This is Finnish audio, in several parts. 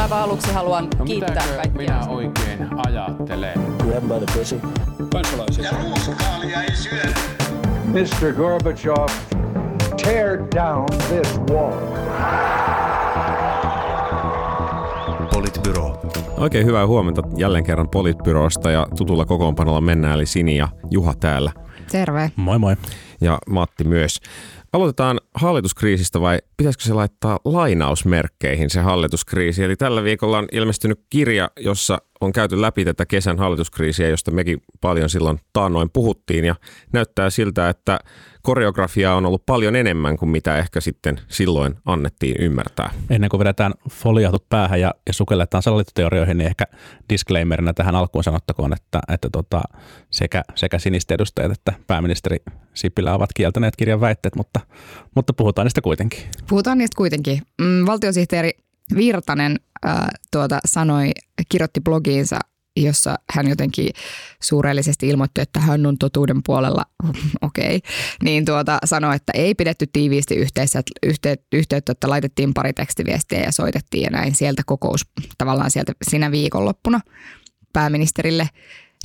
Aivan aluksi haluan No kiittää kaikkia. minä oikein ajattelen? Grab by the pussy. kansalaisia. Ja ruuskaalia ei syödä. Mr. Gorbachev, tear down this wall. Politbyro. Oikein hyvää huomenta jälleen kerran Politbyrosta ja tutulla kokoonpanolla mennään, eli Sini ja Juha täällä Terve. Moi moi. ja Matti myös. Aloitetaan hallituskriisistä vai pitäisikö se laittaa lainausmerkkeihin se hallituskriisi? Eli tällä viikolla on ilmestynyt kirja, jossa on käyty läpi tätä kesän hallituskriisiä, josta mekin paljon silloin taannoin puhuttiin ja näyttää siltä, että koreografiaa on ollut paljon enemmän kuin mitä ehkä sitten silloin annettiin ymmärtää. Ennen kuin vedetään foliatut päähän ja, ja sukelletaan salaliittoteorioihin, niin ehkä disclaimerina tähän alkuun sanottakoon, että, että tota, sekä, sekä siniset edustajat että pääministeri Sipilä ovat kieltäneet kirjan väitteet, mutta, mutta puhutaan niistä kuitenkin. Puhutaan niistä kuitenkin. Mm, valtiosihteeri Virtanen äh, tuota, sanoi, kirjoitti blogiinsa, jossa hän jotenkin suurellisesti ilmoitti, että hän on totuuden puolella, okei, okay. niin tuota, sanoi, että ei pidetty tiiviisti yhteisä, yhte, yhteyttä, että laitettiin pari tekstiviestiä ja soitettiin ja näin sieltä kokous tavallaan sieltä siinä viikonloppuna pääministerille,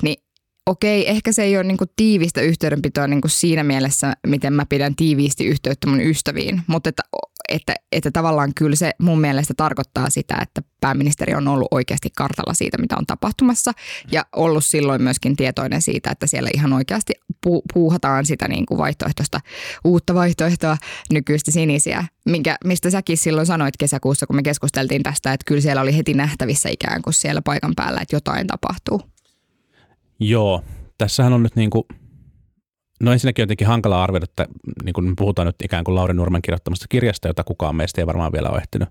niin okei, ehkä se ei ole niin tiivistä yhteydenpitoa niin siinä mielessä, miten mä pidän tiiviisti yhteyttä mun ystäviin, mutta että, että, että tavallaan kyllä se mun mielestä tarkoittaa sitä, että pääministeri on ollut oikeasti kartalla siitä, mitä on tapahtumassa. Ja ollut silloin myöskin tietoinen siitä, että siellä ihan oikeasti pu- puuhataan sitä niin kuin vaihtoehtoista, uutta vaihtoehtoa, nykyistä sinisiä, minkä, mistä säkin silloin sanoit kesäkuussa, kun me keskusteltiin tästä, että kyllä siellä oli heti nähtävissä ikään kuin siellä paikan päällä, että jotain tapahtuu. Joo, tässähän on nyt niin kuin, no ensinnäkin jotenkin hankala arvioida, että niin kuin puhutaan nyt ikään kuin Lauri Nurmen kirjoittamasta kirjasta, jota kukaan meistä ei varmaan vielä ole ehtinyt,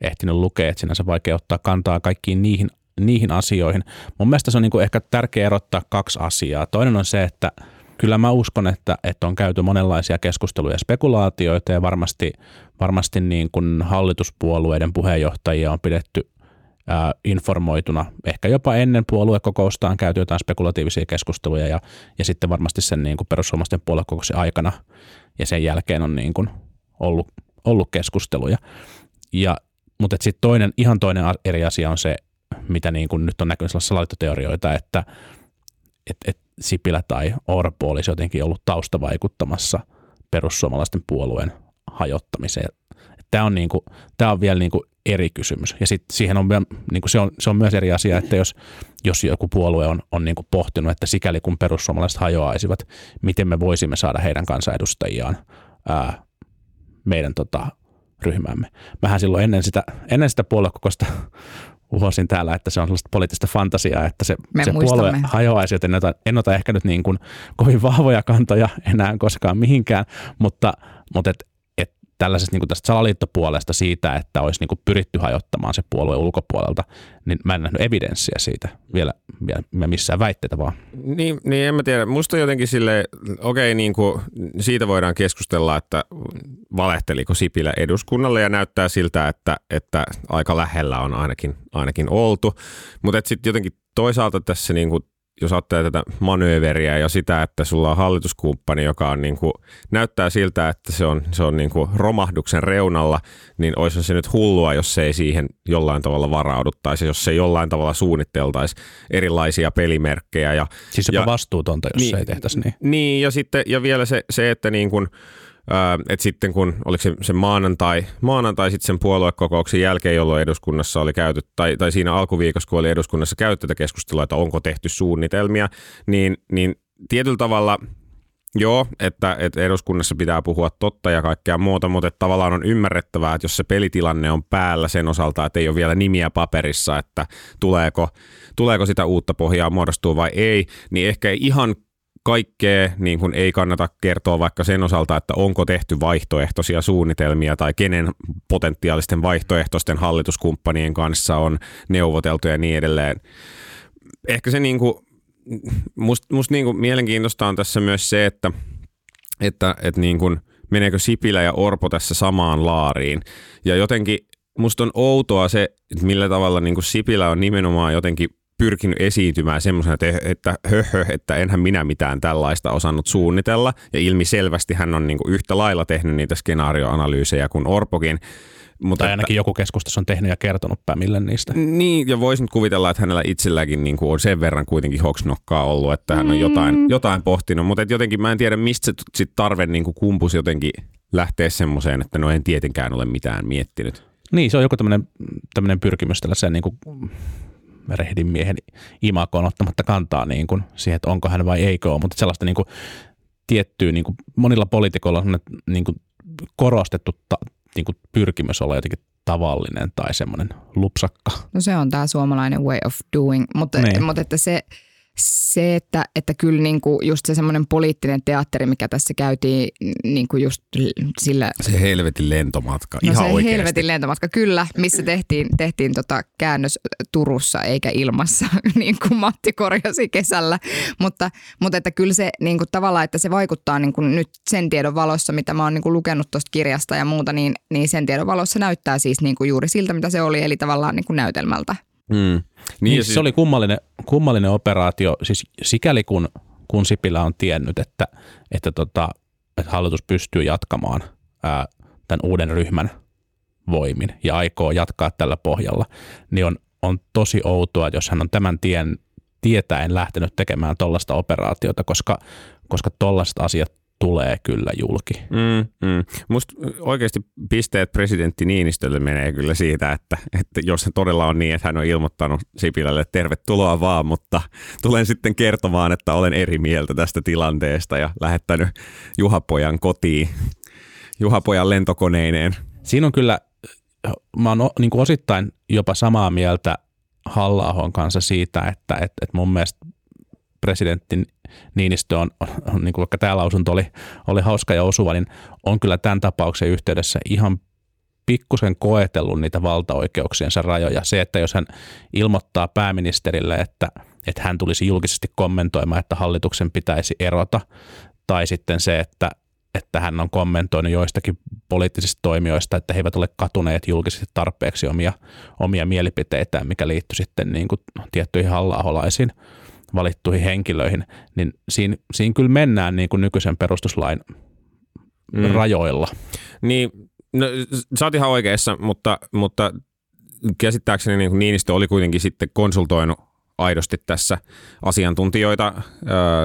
ehtinyt lukea, että sinänsä vaikea ottaa kantaa kaikkiin niihin, niihin asioihin. Mun mielestä se on niin ehkä tärkeää erottaa kaksi asiaa. Toinen on se, että kyllä mä uskon, että, että on käyty monenlaisia keskusteluja ja spekulaatioita ja varmasti, varmasti niin kuin hallituspuolueiden puheenjohtajia on pidetty informoituna. Ehkä jopa ennen puoluekokousta on käyty jotain spekulatiivisia keskusteluja ja, ja sitten varmasti sen niin kuin perussuomalaisten puoluekokouksen aikana ja sen jälkeen on niin kuin ollut, ollut keskusteluja. Ja, mutta sitten toinen, ihan toinen eri asia on se, mitä niin kuin nyt on näkynyt sellaisia salaliittoteorioita, että et, et Sipilä tai Orpo olisi jotenkin ollut taustavaikuttamassa perussuomalaisten puolueen hajottamiseen. Tämä on, niinku, tää on vielä niinku eri kysymys. Ja sit siihen on, niinku se, on, se on myös eri asia, että jos, jos joku puolue on, on niinku pohtinut, että sikäli kun perussuomalaiset hajoaisivat, miten me voisimme saada heidän kansanedustajiaan ää, meidän tota, ryhmäämme. Mähän silloin ennen sitä, ennen sitä puoluekokosta uhosin täällä, että se on sellaista poliittista fantasiaa, että se, Me se muistamme. puolue hajoaisi, joten en ota, en ota ehkä nyt niin kuin kovin vahvoja kantoja enää koskaan mihinkään, mutta, mutta et tällaisesta niin kuin tästä salaliittopuolesta siitä, että olisi niin kuin pyritty hajottamaan se puolue ulkopuolelta, niin mä en nähnyt evidenssiä siitä vielä, vielä missään väitteitä vaan. Niin, niin en mä tiedä. Musta jotenkin sille, okei, niin kuin, siitä voidaan keskustella, että valehteliko Sipilä eduskunnalle ja näyttää siltä, että, että aika lähellä on ainakin, ainakin oltu. Mutta sitten jotenkin toisaalta tässä niin kuin, jos ottaa tätä manööveriä ja sitä, että sulla on hallituskumppani, joka on niin kuin, näyttää siltä, että se on, se on niin kuin romahduksen reunalla, niin olisi se nyt hullua, jos se ei siihen jollain tavalla varauduttaisi, jos se jollain tavalla suunnitteltaisi erilaisia pelimerkkejä. Ja, Siis jopa ja, vastuutonta, jos niin, se ei tehtäisi niin. Niin, ja, sitten, ja vielä se, se että niin kuin, että sitten kun, oliko se, se maanantai, maanantai sitten sen puoluekokouksen jälkeen, jolloin eduskunnassa oli käyty, tai, tai siinä alkuviikossa, kun oli eduskunnassa käyty tätä keskustelua, että onko tehty suunnitelmia, niin, niin tietyllä tavalla Joo, että, että eduskunnassa pitää puhua totta ja kaikkea muuta, mutta että tavallaan on ymmärrettävää, että jos se pelitilanne on päällä sen osalta, että ei ole vielä nimiä paperissa, että tuleeko, tuleeko sitä uutta pohjaa muodostuu vai ei, niin ehkä ihan kaikkea niin kuin ei kannata kertoa vaikka sen osalta, että onko tehty vaihtoehtoisia suunnitelmia tai kenen potentiaalisten vaihtoehtoisten hallituskumppanien kanssa on neuvoteltu ja niin edelleen. Ehkä se niin kuin, musta must niin kuin mielenkiintoista on tässä myös se, että, että, että niin kuin, meneekö Sipilä ja Orpo tässä samaan laariin. Ja jotenkin musta on outoa se, että millä tavalla niin kuin Sipilä on nimenomaan jotenkin pyrkinyt esiintymään semmoisena, että, että höhö, että enhän minä mitään tällaista osannut suunnitella. Ja ilmiselvästi hän on niin kuin yhtä lailla tehnyt niitä skenaarioanalyysejä kuin Orpokin. Mutta Tai ainakin joku keskustassa on tehnyt ja kertonut mille niistä. Niin, ja voisin kuvitella, että hänellä itselläkin niin kuin on sen verran kuitenkin hoksnokkaa ollut, että hän on jotain, Mm. jotain pohtinut, mutta et jotenkin mä en tiedä, mistä se sit tarve niin kuin kumpus jotenkin lähteä semmoiseen, että no en tietenkään ole mitään miettinyt. Niin, se on joku tämmöinen pyrkimys tällaiseen niin kuin rehdin miehen imakoon ottamatta kantaa niin kuin siihen, että onko hän vai eikö ole, mutta sellaista niin kuin tiettyä, niin kuin monilla poliitikoilla on niin kuin korostettu ta, niin kuin pyrkimys olla jotenkin tavallinen tai semmoinen lupsakka. No se on tämä suomalainen way of doing, mutta, Niin. mutta että se, se että, että kyllä niinku just se semmoinen poliittinen teatteri, mikä tässä käytiin niinku just sillä Se helvetin lentomatka, No ihan se oikeasti. helvetin lentomatka, kyllä, missä tehtiin, tehtiin tota käännös Turussa eikä ilmassa, niin kuin Matti korjasi kesällä. Mutta, mutta että kyllä se niin kuin tavallaan, että se vaikuttaa niin kuin nyt sen tiedon valossa, mitä mä oon niin kuin lukenut tuosta kirjasta ja muuta, niin, niin sen tiedon valossa näyttää siis niin kuin juuri siltä, mitä se oli, eli tavallaan niin kuin näytelmältä. Mm. Niin, Niin, ja siis se oli kummallinen, kummallinen operaatio, siis sikäli kun, kun Sipilä on tiennyt, että, että, tota, että hallitus pystyy jatkamaan ää, tämän uuden ryhmän voimin ja aikoo jatkaa tällä pohjalla, niin on, on tosi outoa, jos hän on tämän tien tietäen lähtenyt tekemään tollaista operaatiota, koska, koska tollaiset asiat tulee kyllä julki. Mm, mm. Musta oikeasti pisteet presidentti Niinistölle menee kyllä siitä, että, että jos se todella on niin, että hän on ilmoittanut Sipilälle, että tervetuloa vaan, mutta tulen sitten kertomaan, että olen eri mieltä tästä tilanteesta ja lähettänyt Juhapojan kotiin, Juhapojan lentokoneineen. Siinä on kyllä, mä oon niin kuin osittain jopa samaa mieltä halla kanssa siitä, että et, et mun mielestä presidentti Niinistö on, niin kuin vaikka tämä lausunto oli, oli hauska ja osuva, niin on kyllä tämän tapauksen yhteydessä ihan pikkusen koetellut niitä valtaoikeuksiensa rajoja. Se, että jos hän ilmoittaa pääministerille, että, että hän tulisi julkisesti kommentoimaan, että hallituksen pitäisi erota, tai sitten se, että, että hän on kommentoinut joistakin poliittisista toimijoista, että he eivät ole katuneet julkisesti tarpeeksi omia, omia mielipiteitään, mikä liittyy sitten niin kuin tiettyihin halla valittuihin henkilöihin, niin siinä, siinä kyllä mennään niin kuin nykyisen perustuslain mm. rajoilla. Niin, no, sä oot ihan oikeassa, mutta, mutta käsittääkseni niin kuin Niinistö oli kuitenkin sitten konsultoinut aidosti tässä asiantuntijoita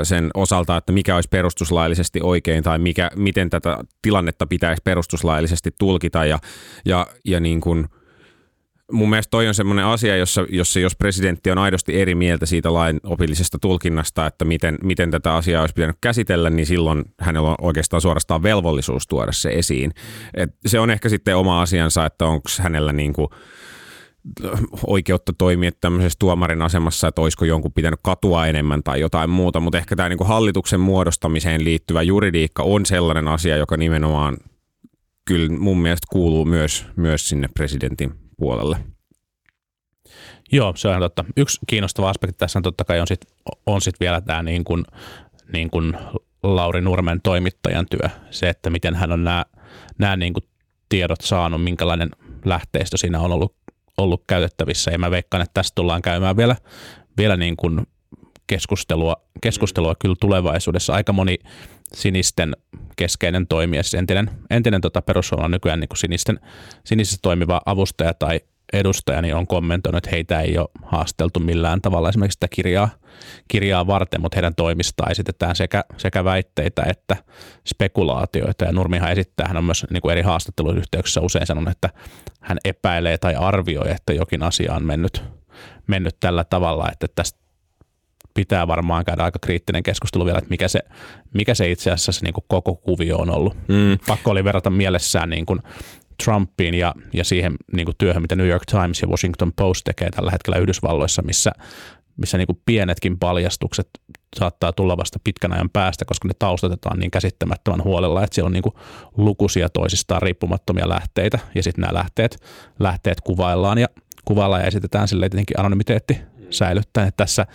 sen osalta, että mikä olisi perustuslaillisesti oikein tai mikä, miten tätä tilannetta pitäisi perustuslaillisesti tulkita ja, ja, ja niin kuin, mun mielestä toi on semmoinen asia, jossa, jossa jos presidentti on aidosti eri mieltä siitä lain opillisesta tulkinnasta, että miten, miten tätä asiaa olisi pitänyt käsitellä, niin silloin hänellä on oikeastaan suorastaan velvollisuus tuoda se esiin. Et se on ehkä sitten oma asiansa, että onko hänellä niin kuin oikeutta toimia tämmöisessä tuomarin asemassa, että olisiko jonkun pitänyt katua enemmän tai jotain muuta, mutta ehkä tämä niin hallituksen muodostamiseen liittyvä juridiikka on sellainen asia, joka nimenomaan kyllä mun mielestä kuuluu myös, myös sinne presidentin puolelle. Joo, se on totta. Yksi kiinnostava aspekti tässä on totta kai on sitten on sit vielä tämä niin kuin, niin kuin Lauri Nurmen toimittajan työ. Se, että miten hän on nämä, nämä niin kuin tiedot saanut, minkälainen lähteistö siinä on ollut, ollut käytettävissä. Ja mä veikkaan, että tästä tullaan käymään vielä, vielä niin kuin keskustelua, keskustelua kyllä tulevaisuudessa. Aika moni sinisten keskeinen toimija, siis entinen, entinen tota perussuomalainen nykyään niin kuin sinisten, sinisessä toimiva avustaja tai edustaja niin on kommentoinut, että heitä ei ole haasteltu millään tavalla esimerkiksi sitä kirjaa, kirjaa varten, mutta heidän toimistaan esitetään sekä, sekä väitteitä että spekulaatioita. Ja Nurmihan esittää, hän on myös niin kuin eri haastattelujen yhteyksissä usein sanonut, että hän epäilee tai arvioi, että jokin asia on mennyt, mennyt tällä tavalla, että tästä pitää varmaan käydä aika kriittinen keskustelu vielä, että mikä se, mikä se itse asiassa se niin kuin koko kuvio on ollut. Mm. Pakko oli verrata mielessään niin kuin Trumpiin ja, ja siihen niin kuin työhön, mitä New York Times ja Washington Post tekee tällä hetkellä Yhdysvalloissa, missä, missä niin kuin pienetkin paljastukset saattaa tulla vasta pitkän ajan päästä, koska ne taustatetaan niin käsittämättömän huolella, että siellä on niin kuin lukuisia toisistaan riippumattomia lähteitä ja sitten nämä lähteet, lähteet kuvaillaan ja kuvaillaan ja esitetään sille tietenkin anonymiteetti säilyttäen, että tässä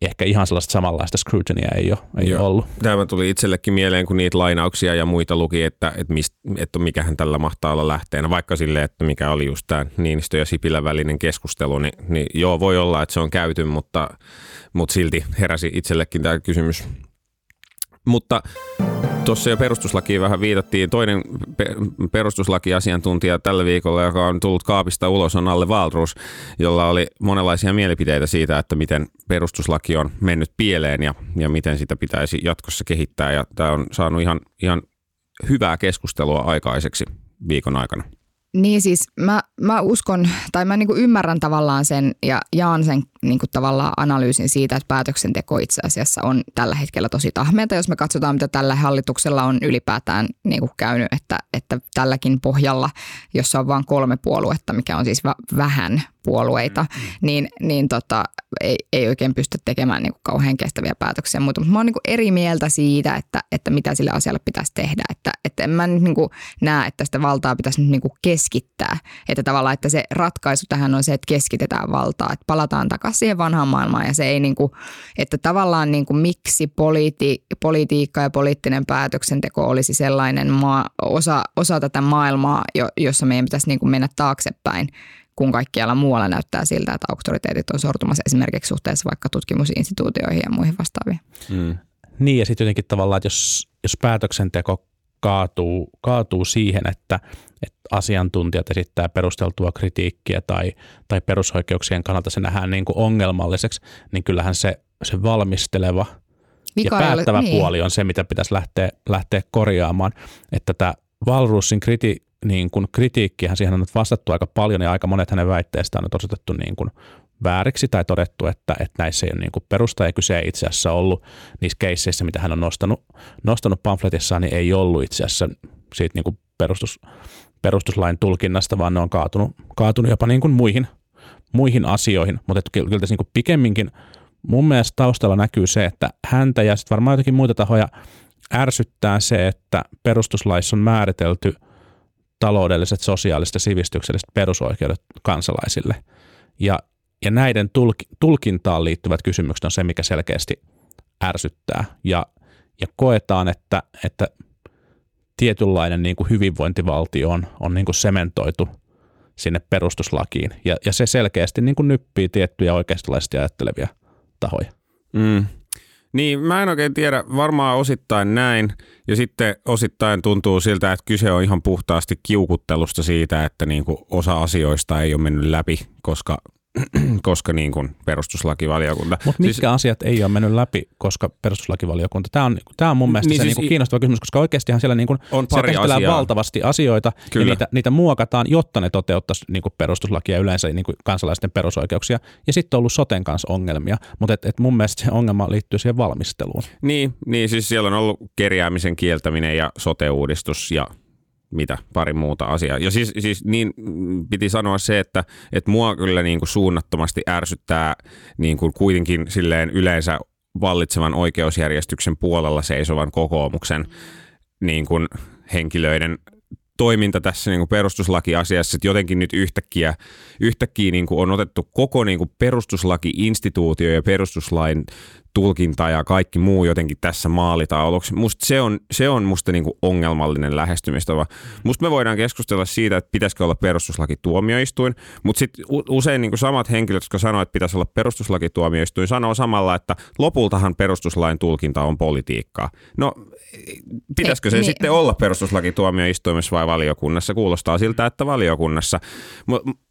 ehkä ihan sellaista samanlaista scrutinia ei ole, ei ole ollut. Tämä tuli itsellekin mieleen, kun niitä lainauksia ja muita luki, että, että, mist, että mikähän tällä mahtaa olla lähteenä. Vaikka sille, että mikä oli just tämä Niinistö ja Sipilän välinen keskustelu, niin, niin joo, voi olla, että se on käyty, mutta, mutta silti heräsi itsellekin tämä kysymys, Mutta tuossa jo perustuslakiin vähän viitattiin. Toinen pe- perustuslakiasiantuntija tällä viikolla, joka on tullut kaapista ulos, on Alle Waldrus, jolla oli monenlaisia mielipiteitä siitä, että miten perustuslaki on mennyt pieleen ja, ja miten sitä pitäisi jatkossa kehittää. Ja tämä on saanut ihan, ihan hyvää keskustelua aikaiseksi viikon aikana. Niin siis mä, mä uskon, tai mä niinku ymmärrän tavallaan sen ja jaan sen niinku tavallaan analyysin siitä, että päätöksenteko itse asiassa on tällä hetkellä tosi tahmeita. Jos me katsotaan, mitä tällä hallituksella on ylipäätään niinku käynyt, että, että tälläkin pohjalla, jossa on vain kolme puoluetta, mikä on siis va- vähän puolueita, mm-hmm. niin, niin tota, ei, ei oikein pysty tekemään niin kuin kauhean kestäviä päätöksiä. Mutta mä oon niin kuin eri mieltä siitä, että, että mitä sille asialle pitäisi tehdä. Että, että en mä nyt niin kuin näe, että sitä valtaa pitäisi nyt niin kuin keskittää. Että tavallaan, että se ratkaisu tähän on se, että keskitetään valtaa. Että palataan takaisin siihen vanhaan maailmaan ja se ei niin kuin, että tavallaan niin kuin miksi politi, politiikka ja poliittinen päätöksenteko olisi sellainen maa, osa, osa tätä maailmaa, jossa meidän pitäisi niin kuin mennä taaksepäin kun kaikkialla muualla näyttää siltä, että auktoriteetit on sortumassa esimerkiksi suhteessa vaikka tutkimusinstituutioihin ja muihin vastaaviin. Mm. Niin ja sitten jotenkin tavallaan, että jos, jos päätöksenteko kaatuu, kaatuu siihen, että, että asiantuntijat esittää perusteltua kritiikkiä tai, tai perusoikeuksien kannalta se nähdään niin kuin ongelmalliseksi, niin kyllähän se, se valmisteleva Vika ja päättävä niin. puoli on se, mitä pitäisi lähteä, lähteä korjaamaan. Että tämä Valrusin kriti, niin kuin kritiikkiä, siihen on nyt vastattu aika paljon ja aika monet hänen väitteistä on nyt osoitettu niin kuin vääriksi tai todettu, että, että näissä ei ole niin kuin perusta ja kyse ei itse asiassa ollut niissä keisseissä, mitä hän on nostanut, nostanut pamfletissaan, niin ei ollut itse asiassa siitä niin kuin perustus, perustuslain tulkinnasta, vaan ne on kaatunut, kaatunut jopa niin kuin muihin, muihin asioihin, mutta kyllä tässä niin kuin pikemminkin mun mielestä taustalla näkyy se, että häntä ja sitten varmaan jotakin muita tahoja ärsyttää se, että perustuslaissa on määritelty – taloudelliset, sosiaaliset ja sivistykselliset perusoikeudet kansalaisille. Ja, ja näiden tulk, tulkintaan liittyvät kysymykset on se, mikä selkeästi ärsyttää. Ja, ja koetaan, että, että tietynlainen niin kuin hyvinvointivaltio on, on niin kuin sementoitu sinne perustuslakiin. Ja, ja se selkeästi niin kuin nyppii tiettyjä oikeistolaisesti ajattelevia tahoja. Mm. Niin, mä en oikein tiedä, varmaan osittain näin. Ja sitten osittain tuntuu siltä, että kyse on ihan puhtaasti kiukuttelusta siitä, että niin kuin osa asioista ei ole mennyt läpi, koska koska niin kuin perustuslakivaliokunta. Mutta mitkä siis, asiat ei ole mennyt läpi, koska perustuslakivaliokunta? Tämä on, tämä on mun mielestä niin se siis, niin kuin kiinnostava kysymys, koska oikeastihan siellä niin kuin, on pari asiaa. valtavasti asioita Kyllä. ja niitä, niitä muokataan, jotta ne toteuttaisi niin kuin perustuslakia ja yleensä niin kuin kansalaisten perusoikeuksia. Ja sitten on ollut soten kanssa ongelmia, mutta et, et mun mielestä se ongelma liittyy siihen valmisteluun. Niin, niin siis siellä on ollut kerjäämisen kieltäminen ja sote-uudistus ja mitä, pari muuta asiaa. Ja siis, siis niin piti sanoa se, että, että mua kyllä niin kuin suunnattomasti ärsyttää niin kuin kuitenkin silleen yleensä vallitsevan oikeusjärjestyksen puolella seisovan kokoomuksen niin kuin henkilöiden toiminta tässä niin kuin perustuslakiasiassa, että jotenkin nyt yhtäkkiä, yhtäkkiä niin kuin on otettu koko niin kuin perustuslaki-instituutio ja perustuslain tulkinta ja kaikki muu jotenkin tässä maalitauluksi. Musta se on, se on musta niin kuin ongelmallinen lähestymistapa. Musta me voidaan keskustella siitä, että pitäisikö olla perustuslakituomioistuin, mutta sitten usein niin kuin samat henkilöt, jotka sanoo, että pitäisi olla perustuslakituomioistuin, sanoo samalla, että lopultahan perustuslain tulkinta on politiikkaa. No pitäisikö se niin. sitten olla perustuslakituomioistuimessa vai valiokunnassa? Kuulostaa siltä, että valiokunnassa.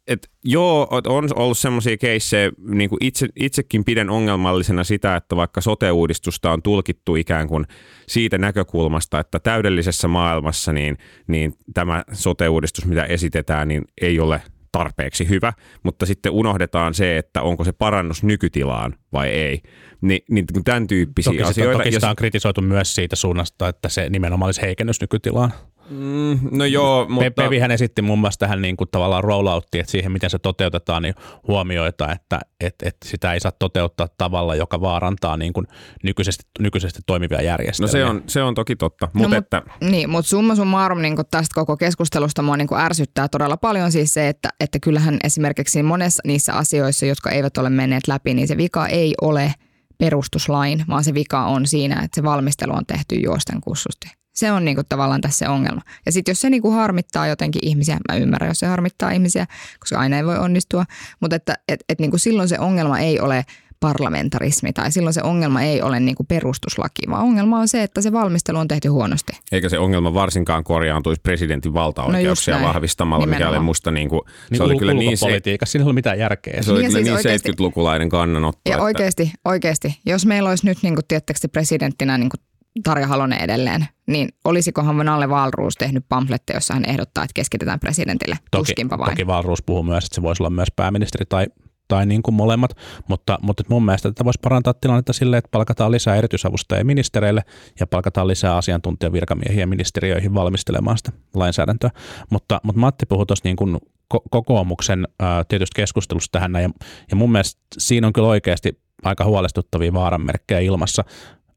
Et joo, on ollut semmoisia keissejä, niin kuin itse, itsekin pidän ongelmallisena sitä, että vaikka sote-uudistusta on tulkittu ikään kuin siitä näkökulmasta, että täydellisessä maailmassa niin, niin tämä sote-uudistus, mitä esitetään, niin ei ole tarpeeksi hyvä, mutta sitten unohdetaan se, että onko se parannus nykytilaan vai ei. Ni, niin tämän tyyppisiä toki asioita. Toki sitä on kritisoitu myös siitä suunnasta, että se nimenomaan olisi heikennys nykytilaan. Mm, no joo, mutta... Pevihän esitti muun muassa tähän niin kuin tavallaan rollouttiin, että siihen miten se toteutetaan, niin huomioita, että, että, että sitä ei saa toteuttaa tavalla, joka vaarantaa niin kuin nykyisesti, nykyisesti toimivia järjestelmiä. No se on, se on toki totta. Mut no, että... niin, mutta summa summarum niin kuin tästä koko keskustelusta mua niin kuin ärsyttää todella paljon siis se, että, että kyllähän esimerkiksi monessa niissä asioissa, jotka eivät ole menneet läpi, niin se vika ei ole perustuslain, vaan se vika on siinä, että se valmistelu on tehty juosten kussusti. Se on niinku tavallaan tässä se ongelma. Ja sitten jos se niinku harmittaa jotenkin ihmisiä, mä ymmärrän, jos se harmittaa ihmisiä, koska aina ei voi onnistua, mutta että et, et niinku silloin se ongelma ei ole parlamentarismi tai silloin se ongelma ei ole niin kuin perustuslaki, vaan ongelma on se, että se valmistelu on tehty huonosti. Eikä se ongelma varsinkaan korjaantuisi presidentin valtaoikeuksia No vahvistamalla, mikä oli Nimenomaan. musta niin kuin, Niin se oli ul- kyllä niin, se, ulkopolitiikassa, siinä ei ole mitään järkeä. se oli Niin ja kyllä siis niin oikeasti- 70-lukulainen kannanotto. Ja että- oikeasti, oikeasti, jos meillä olisi nyt niin kuin, tiettäkö, te, presidenttinä niin kuin Tarja Halonen edelleen, niin olisikohan Nalle Valruus tehnyt pamflette, jossa hän ehdottaa, että keskitetään presidentille? Toki, Tuskinpa vain. toki Valruus puhuu myös, että se voisi olla myös pääministeri tai, tai niin kuin molemmat, mutta, mutta mun mielestä tätä voisi parantaa tilannetta silleen, että palkataan lisää erityisavustajia ministereille ja palkataan lisää asiantuntijavirkamiehiä ministeriöihin valmistelemaan sitä lainsäädäntöä. Mutta, mutta Matti puhui tuossa niin kuin ko- kokoomuksen ää, tietystä keskustelusta tähän näin, ja, ja mun mielestä siinä on kyllä oikeasti aika huolestuttavia vaaranmerkkejä ilmassa.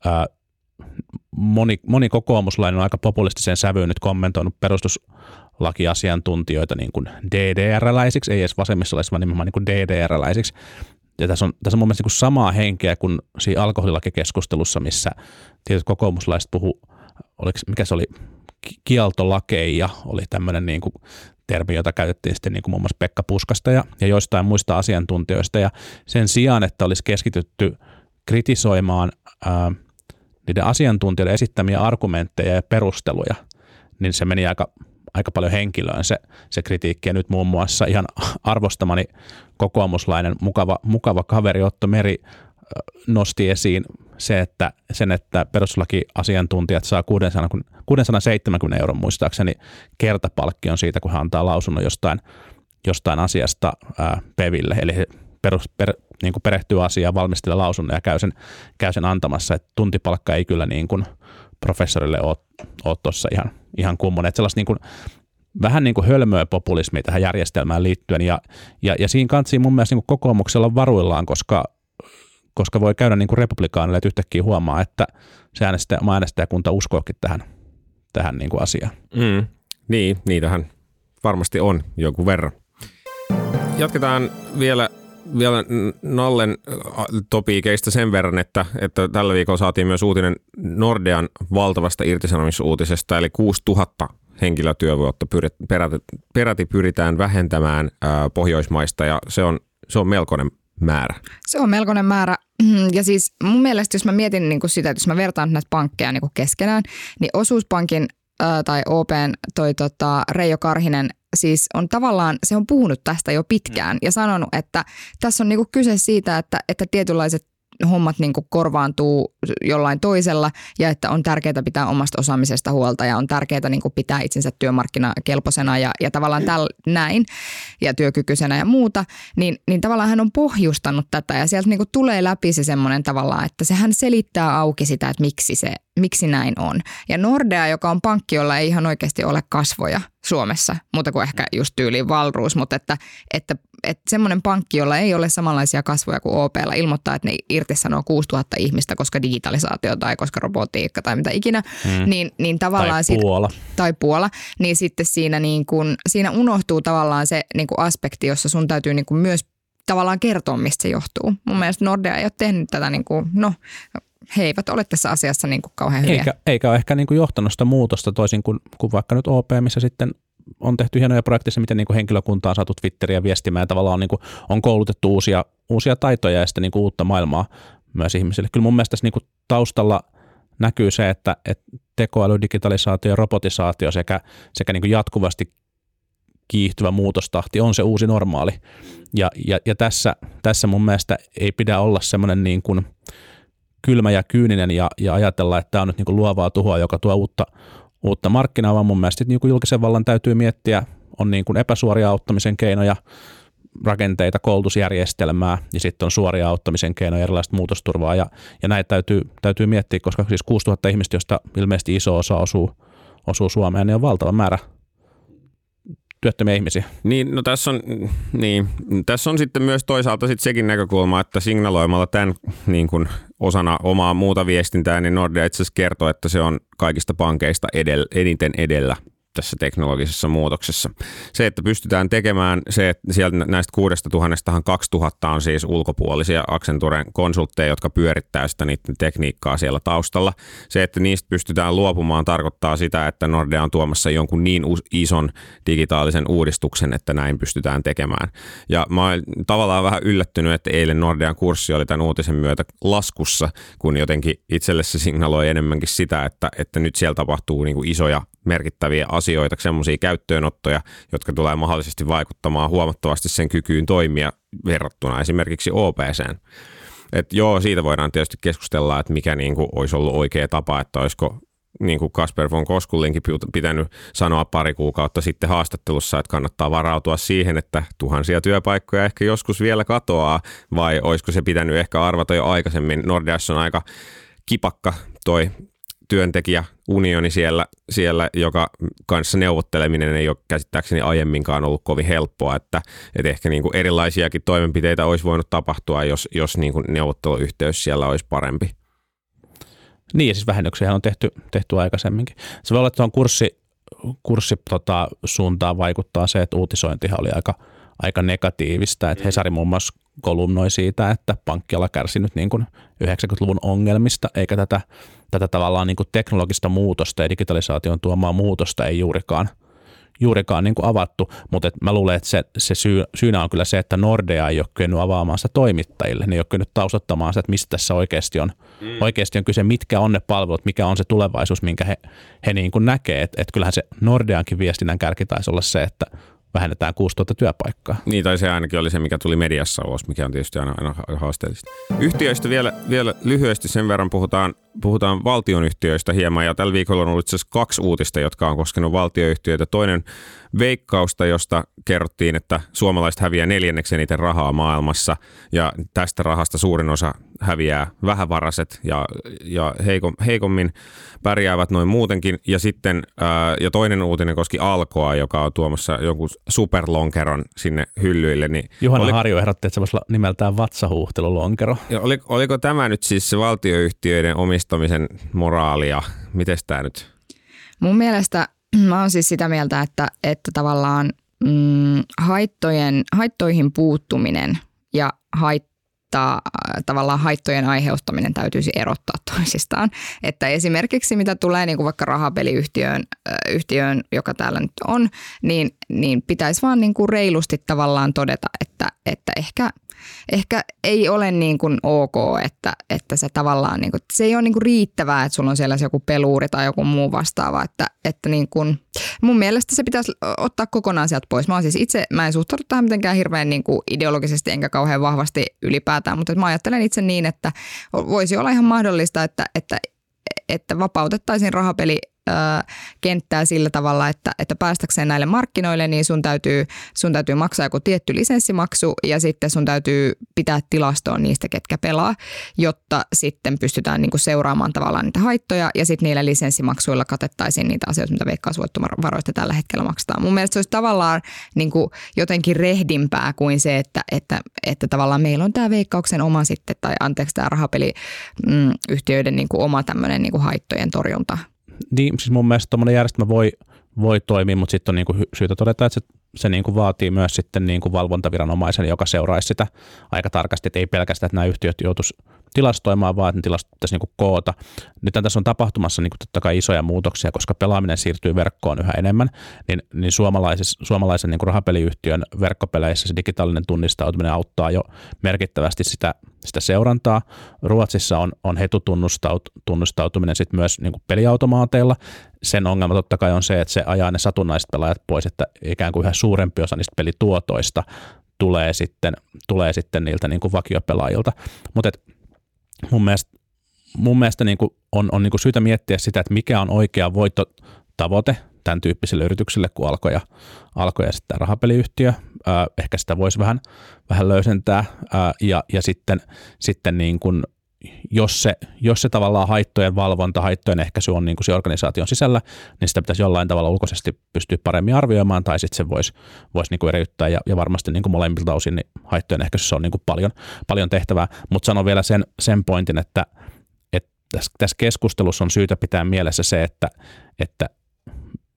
Ää, moni, moni kokoomuslainen on aika populistisen sävyyn nyt kommentoinut perustuslakiasiantuntijoita niin kuin DDR-läisiksi, ei edes vasemmistolaisiksi, vaan nimenomaan niin DDR-läisiksi. Ja tässä on, tässä on mun mielestä niin samaa henkeä kuin siinä alkoholilakikeskustelussa, missä tietyt kokoomuslaiset puhu, oliko, mikä se oli, ki- kieltolakeja oli tämmöinen niin kuin termi, jota käytettiin sitten niin kuin muun muassa Pekka Puskasta ja, ja joistain muista asiantuntijoista. Ja sen sijaan, että olisi keskitytty kritisoimaan ää, niiden asiantuntijoiden esittämiä argumentteja ja perusteluja, niin se meni aika, aika paljon henkilöön se, se kritiikki. Ja nyt muun muassa ihan arvostamani kokoomuslainen mukava, mukava kaveri Otto Meri nosti esiin se, että sen, että perustuslakiasiantuntijat saa 600, 670 euron muistaakseni kertapalkkion siitä, kun hän antaa lausunnon jostain, jostain asiasta ää, Peville. Eli perus, per, niin kuin perehtyy asiaan, valmistelee lausunnon ja käy sen, käy sen antamassa. Et tuntipalkka ei kyllä niin kuin professorille ole, tuossa ihan, ihan kummonen. Sellaista niin kuin, vähän niin kuin hölmöä populismia tähän järjestelmään liittyen. Ja, ja, ja siinä kansi mun mielestä niin kuin kokoomuksella varuillaan, koska, koska voi käydä niin kuin republikaanille, että yhtäkkiä huomaa, että se äänestäjä, äänestäjäkunta uskoakin tähän, tähän niin kuin asiaan. Mm, niin, niitähän varmasti on jonkun verran. Jatketaan vielä, vielä Nallen äh, topiikeista sen verran, että, että tällä viikolla saatiin myös uutinen Nordean valtavasta irtisanomisuutisesta, eli 6000 henkilötyövuotta peräti, peräti pyritään vähentämään ää, Pohjoismaista ja se on, se on melkoinen määrä. Se on melkoinen määrä. Ja siis mun mielestä, jos mä mietin niin kuin sitä, että jos mä vertaan näitä pankkeja niin kuin keskenään, niin osuuspankin tai OPn toi tota, Reijo Karhinen siis on tavallaan, se on puhunut tästä jo pitkään ja sanonut, että tässä on niin kuin kyse siitä, että, että tietynlaiset hommat niin kuin korvaantuu jollain toisella ja että on tärkeää pitää omasta osaamisesta huolta ja on tärkeää niin kuin pitää itsensä työmarkkinakelpoisena ja, ja tavallaan täl, näin ja työkykyisenä ja muuta, niin, niin tavallaan hän on pohjustanut tätä ja sieltä niin kuin tulee läpi se semmoinen tavallaan, että sehän selittää auki sitä, että miksi, se, miksi näin on. Ja Nordea, joka on pankki, jolla ei ihan oikeasti ole kasvoja Suomessa, muuta kuin ehkä just tyyliin Valruus, mutta että, että, että semmoinen pankki, jolla ei ole samanlaisia kasvoja kuin OPlla, ilmoittaa, että ne irtisanoo 6000 ihmistä, koska digitalisaatio tai koska robotiikka tai mitä ikinä, mm. niin, niin tavallaan Tai sit- Puola. tai Puola, niin sitten siinä, niin kun, siinä unohtuu tavallaan se niin kun aspekti, jossa sun täytyy niin kun myös tavallaan kertoa, mistä se johtuu. Mun mielestä Nordea ei ole tehnyt tätä, niin kuin, no he eivät ole tässä asiassa niin kuin kauhean hyviä. Eikä, eikä ole ehkä niin kuin johtanut sitä muutosta toisin kuin, kuin vaikka nyt OP, missä sitten on tehty hienoja projekteja, miten niin henkilökunta on saatu Twitteriä viestimään ja tavallaan niin kuin on koulutettu uusia, uusia taitoja ja sitten niin kuin uutta maailmaa myös ihmisille. Kyllä mun mielestä tässä niin kuin taustalla näkyy se, että, että tekoäly, digitalisaatio ja robotisaatio sekä, sekä niin kuin jatkuvasti kiihtyvä muutostahti on se uusi normaali. Ja, ja, ja tässä, tässä mun mielestä ei pidä olla semmoinen niin kuin kylmä ja kyyninen ja, ja ajatella, että tämä on nyt niin kuin luovaa tuhoa, joka tuo uutta, uutta markkinaa, vaan mun mielestä niin julkisen vallan täytyy miettiä, on niin kuin epäsuoria auttamisen keinoja, rakenteita, koulutusjärjestelmää ja sitten on suoria auttamisen keinoja, erilaista muutosturvaa ja, ja näitä täytyy, täytyy miettiä, koska siis 6000 ihmistä, josta ilmeisesti iso osa osuu, osuu Suomeen, niin on valtava määrä työttömiä ihmisiä. Niin, no tässä on, niin, tässä on sitten myös toisaalta sitten sekin näkökulma, että signaloimalla tämän niin kuin osana omaa muuta viestintää, niin Nordea itse asiassa kertoo, että se on kaikista pankeista edellä, eniten edellä tässä teknologisessa muutoksessa. Se, että pystytään tekemään se, että sieltä näistä kuudesta tuhannestahan kaksi tuhatta on siis ulkopuolisia Accenturen konsultteja, jotka pyörittää sitä niiden tekniikkaa siellä taustalla. Se, että niistä pystytään luopumaan, tarkoittaa sitä, että Nordea on tuomassa jonkun niin ison digitaalisen uudistuksen, että näin pystytään tekemään. Ja mä olen tavallaan vähän yllättynyt, että eilen Nordean kurssi oli tämän uutisen myötä laskussa, kun jotenkin itselle se signaloi enemmänkin sitä, että, että nyt siellä tapahtuu niin kuin isoja merkittäviä asioita, semmoisia käyttöönottoja, jotka tulee mahdollisesti vaikuttamaan huomattavasti sen kykyyn toimia verrattuna esimerkiksi OPCen. Et joo, siitä voidaan tietysti keskustella, että mikä niin kuin olisi ollut oikea tapa, että olisiko niin kuin Kasper von Koskullinkin pitänyt sanoa pari kuukautta sitten haastattelussa, että kannattaa varautua siihen, että tuhansia työpaikkoja ehkä joskus vielä katoaa, vai olisiko se pitänyt ehkä arvata jo aikaisemmin. Nordeassa on aika kipakka toi työntekijä unioni siellä, siellä, joka kanssa neuvotteleminen ei ole käsittääkseni aiemminkaan ollut kovin helppoa, että, että ehkä niin kuin erilaisiakin toimenpiteitä olisi voinut tapahtua, jos, jos niin kuin neuvotteluyhteys siellä olisi parempi. Niin, ja siis vähennyksiä on tehty, tehty aikaisemminkin. Se voi olla, että tuon kurssi, kurssi tota, suuntaan vaikuttaa se, että uutisointihan oli aika, aika negatiivista. Että Hesari muun muassa kolumnoi siitä, että pankkiala kärsinyt niin kuin 90-luvun ongelmista, eikä tätä, tätä tavallaan niin kuin teknologista muutosta ja digitalisaation tuomaa muutosta ei juurikaan, juurikaan niin kuin avattu, mutta et mä luulen, että se, se syy, syynä on kyllä se, että Nordea ei ole kyennyt avaamaan sitä toimittajille, ne ei ole kyennyt taustattamaan sitä, että mistä tässä oikeasti on, mm. oikeasti on kyse, mitkä on ne palvelut, mikä on se tulevaisuus, minkä he, he niin kuin näkee, että et kyllähän se Nordeankin viestinnän kärki taisi olla se, että vähennetään 6000 työpaikkaa. Niin, tai se ainakin oli se, mikä tuli mediassa ulos, mikä on tietysti aina, aina haasteellista. Yhtiöistä vielä, vielä lyhyesti sen verran puhutaan, puhutaan valtionyhtiöistä hieman, ja tällä viikolla on ollut itse asiassa kaksi uutista, jotka on koskenut valtioyhtiöitä. Toinen veikkausta, josta kerrottiin, että suomalaiset häviää neljänneksi eniten rahaa maailmassa, ja tästä rahasta suurin osa häviää vähävaraset ja, ja heikom, heikommin pärjäävät noin muutenkin. Ja sitten ää, ja toinen uutinen koski Alkoa, joka on tuomassa jonkun superlonkeron sinne hyllyille. Niin Juhana oli, Harju ehdotti, että se voisi nimeltään vatsahuuhtelulonkero. Ja oli, oliko tämä nyt siis se valtioyhtiöiden omistamisen moraalia? Miten tämä nyt? Mun mielestä mä oon siis sitä mieltä, että, että tavallaan mm, haittojen, haittoihin puuttuminen ja hait, haittaa, tavallaan haittojen aiheuttaminen täytyisi erottaa toisistaan. Että esimerkiksi mitä tulee niin kuin vaikka rahapeliyhtiöön, äh, yhtiöön, joka täällä nyt on, niin, niin pitäisi vaan niin kuin reilusti tavallaan todeta, että, että ehkä – ehkä ei ole niin kuin ok, että, että se tavallaan, niin kuin, se ei ole niin kuin riittävää, että sulla on siellä joku peluuri tai joku muu vastaava, että, että niin kuin, mun mielestä se pitäisi ottaa kokonaan sieltä pois. Mä siis itse, mä en suhtaudu tähän mitenkään hirveän niin kuin ideologisesti enkä kauhean vahvasti ylipäätään, mutta mä ajattelen itse niin, että voisi olla ihan mahdollista, että, että että vapautettaisiin rahapeli kenttää sillä tavalla, että, että päästäkseen näille markkinoille, niin sun täytyy, sun täytyy maksaa joku tietty lisenssimaksu ja sitten sun täytyy pitää tilastoa niistä, ketkä pelaa, jotta sitten pystytään niin kuin seuraamaan tavallaan niitä haittoja ja sitten niillä lisenssimaksuilla katettaisiin niitä asioita, mitä veikkausvoittovaroista tällä hetkellä maksetaan. Mun mielestä se olisi tavallaan niin kuin jotenkin rehdimpää kuin se, että, että, että tavallaan meillä on tämä veikkauksen oma sitten, tai anteeksi tämä rahapeliyhtiöiden niin kuin oma tämmöinen niin kuin haittojen torjunta niin, siis mun mielestä tuommoinen järjestelmä voi, voi toimia, mutta sitten on niinku syytä todeta, että se, se niinku vaatii myös sitten niinku valvontaviranomaisen, joka seuraisi sitä aika tarkasti, että ei pelkästään, että nämä yhtiöt joutuisi tilastoimaan, vaan että ne tilastot pitäisi niin koota. Nyt tässä on tapahtumassa niin totta kai isoja muutoksia, koska pelaaminen siirtyy verkkoon yhä enemmän, niin, niin suomalaisen niin rahapeliyhtiön verkkopeleissä se digitaalinen tunnistautuminen auttaa jo merkittävästi sitä, sitä seurantaa. Ruotsissa on, on hetutunnustautuminen sitten myös niin peliautomaateilla. Sen ongelma totta kai on se, että se ajaa ne satunnaiset pelaajat pois, että ikään kuin yhä suurempi osa niistä pelituotoista tulee sitten, tulee sitten niiltä niin kuin vakiopelaajilta. Mutta mun mielestä, mun mielestä niin kuin on, on niin kuin syytä miettiä sitä, että mikä on oikea voittotavoite tämän tyyppisille yrityksille, kun alkoi ja, alkoi ja sitten rahapeliyhtiö. Ehkä sitä voisi vähän, vähän löysentää ää, ja, ja sitten, sitten niin kuin jos se, jos se tavallaan haittojen valvonta, haittojen ehkäisy on niin kuin se organisaation sisällä, niin sitä pitäisi jollain tavalla ulkoisesti pystyä paremmin arvioimaan, tai sitten se voisi, voisi niin kuin eriyttää, ja, ja varmasti niin kuin molemmilta osin niin haittojen ehkäisyssä on niin kuin paljon, paljon tehtävää. Mutta sanon vielä sen, sen pointin, että, että tässä, tässä keskustelussa on syytä pitää mielessä se, että, että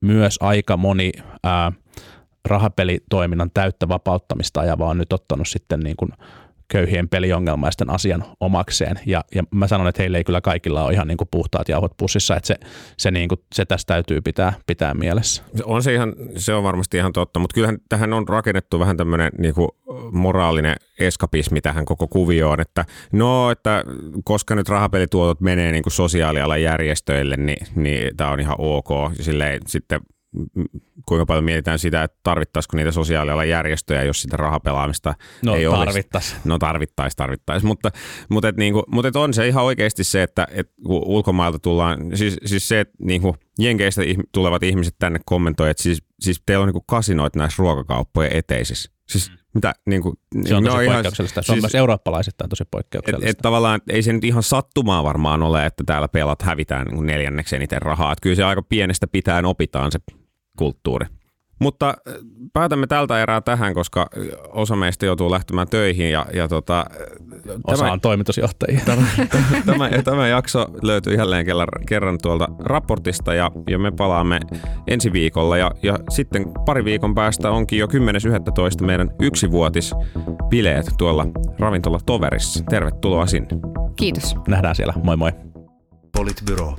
myös aika moni ää, rahapelitoiminnan täyttä vapauttamista ajava on nyt ottanut sitten niin kuin köyhien peliongelmaisten asian omakseen. Ja, ja mä sanon, että heille ei kyllä kaikilla ole ihan niin kuin puhtaat jauhot pussissa, että se, se, niin kuin, se tästä täytyy pitää, pitää mielessä. On se, ihan, se on varmasti ihan totta, mutta kyllähän tähän on rakennettu vähän tämmöinen niin kuin moraalinen eskapismi tähän koko kuvioon, että no, että koska nyt rahapelituotot menee niin kuin sosiaalialan järjestöille, niin, niin tämä on ihan ok. Silleen, sitten kuinka paljon mietitään sitä, että tarvittaisiko niitä sosiaalialan järjestöjä, jos sitä rahapelaamista no, ei tarvittais. olisi. No tarvittaisi. tarvittaisi, mutta, mutta, et niinku, mutta et on se ihan oikeasti se, että et kun ulkomailta tullaan, siis, siis se, että niinku, jenkeistä tulevat ihmiset tänne kommentoivat, että siis, siis teillä on niinku kasinoit näissä ruokakauppojen eteisissä. Siis mm. mitä, niinku, se on tosi poikkeuksellista. Se on siis, myös eurooppalaisittain tosi poikkeuksellista. Et, et tavallaan ei se nyt ihan sattumaa varmaan ole, että täällä pelat hävitään niin neljänneksi eniten rahaa. Et kyllä se aika pienestä pitäen opitaan se kulttuuri. Mutta äh, päätämme tältä erää tähän, koska äh, osa meistä joutuu lähtemään töihin. Ja, ja tota, äh, osa on toimitusjohtajia. Tämä, tämä, tämä jakso löytyy jälleen kerran tuolta raportista ja, ja me palaamme ensi viikolla. Ja, ja sitten pari viikon päästä onkin jo 10.11. meidän yksivuotis bileet tuolla ravintola Toverissa. Tervetuloa sinne. Kiitos. Nähdään siellä. Moi moi. Politbyro.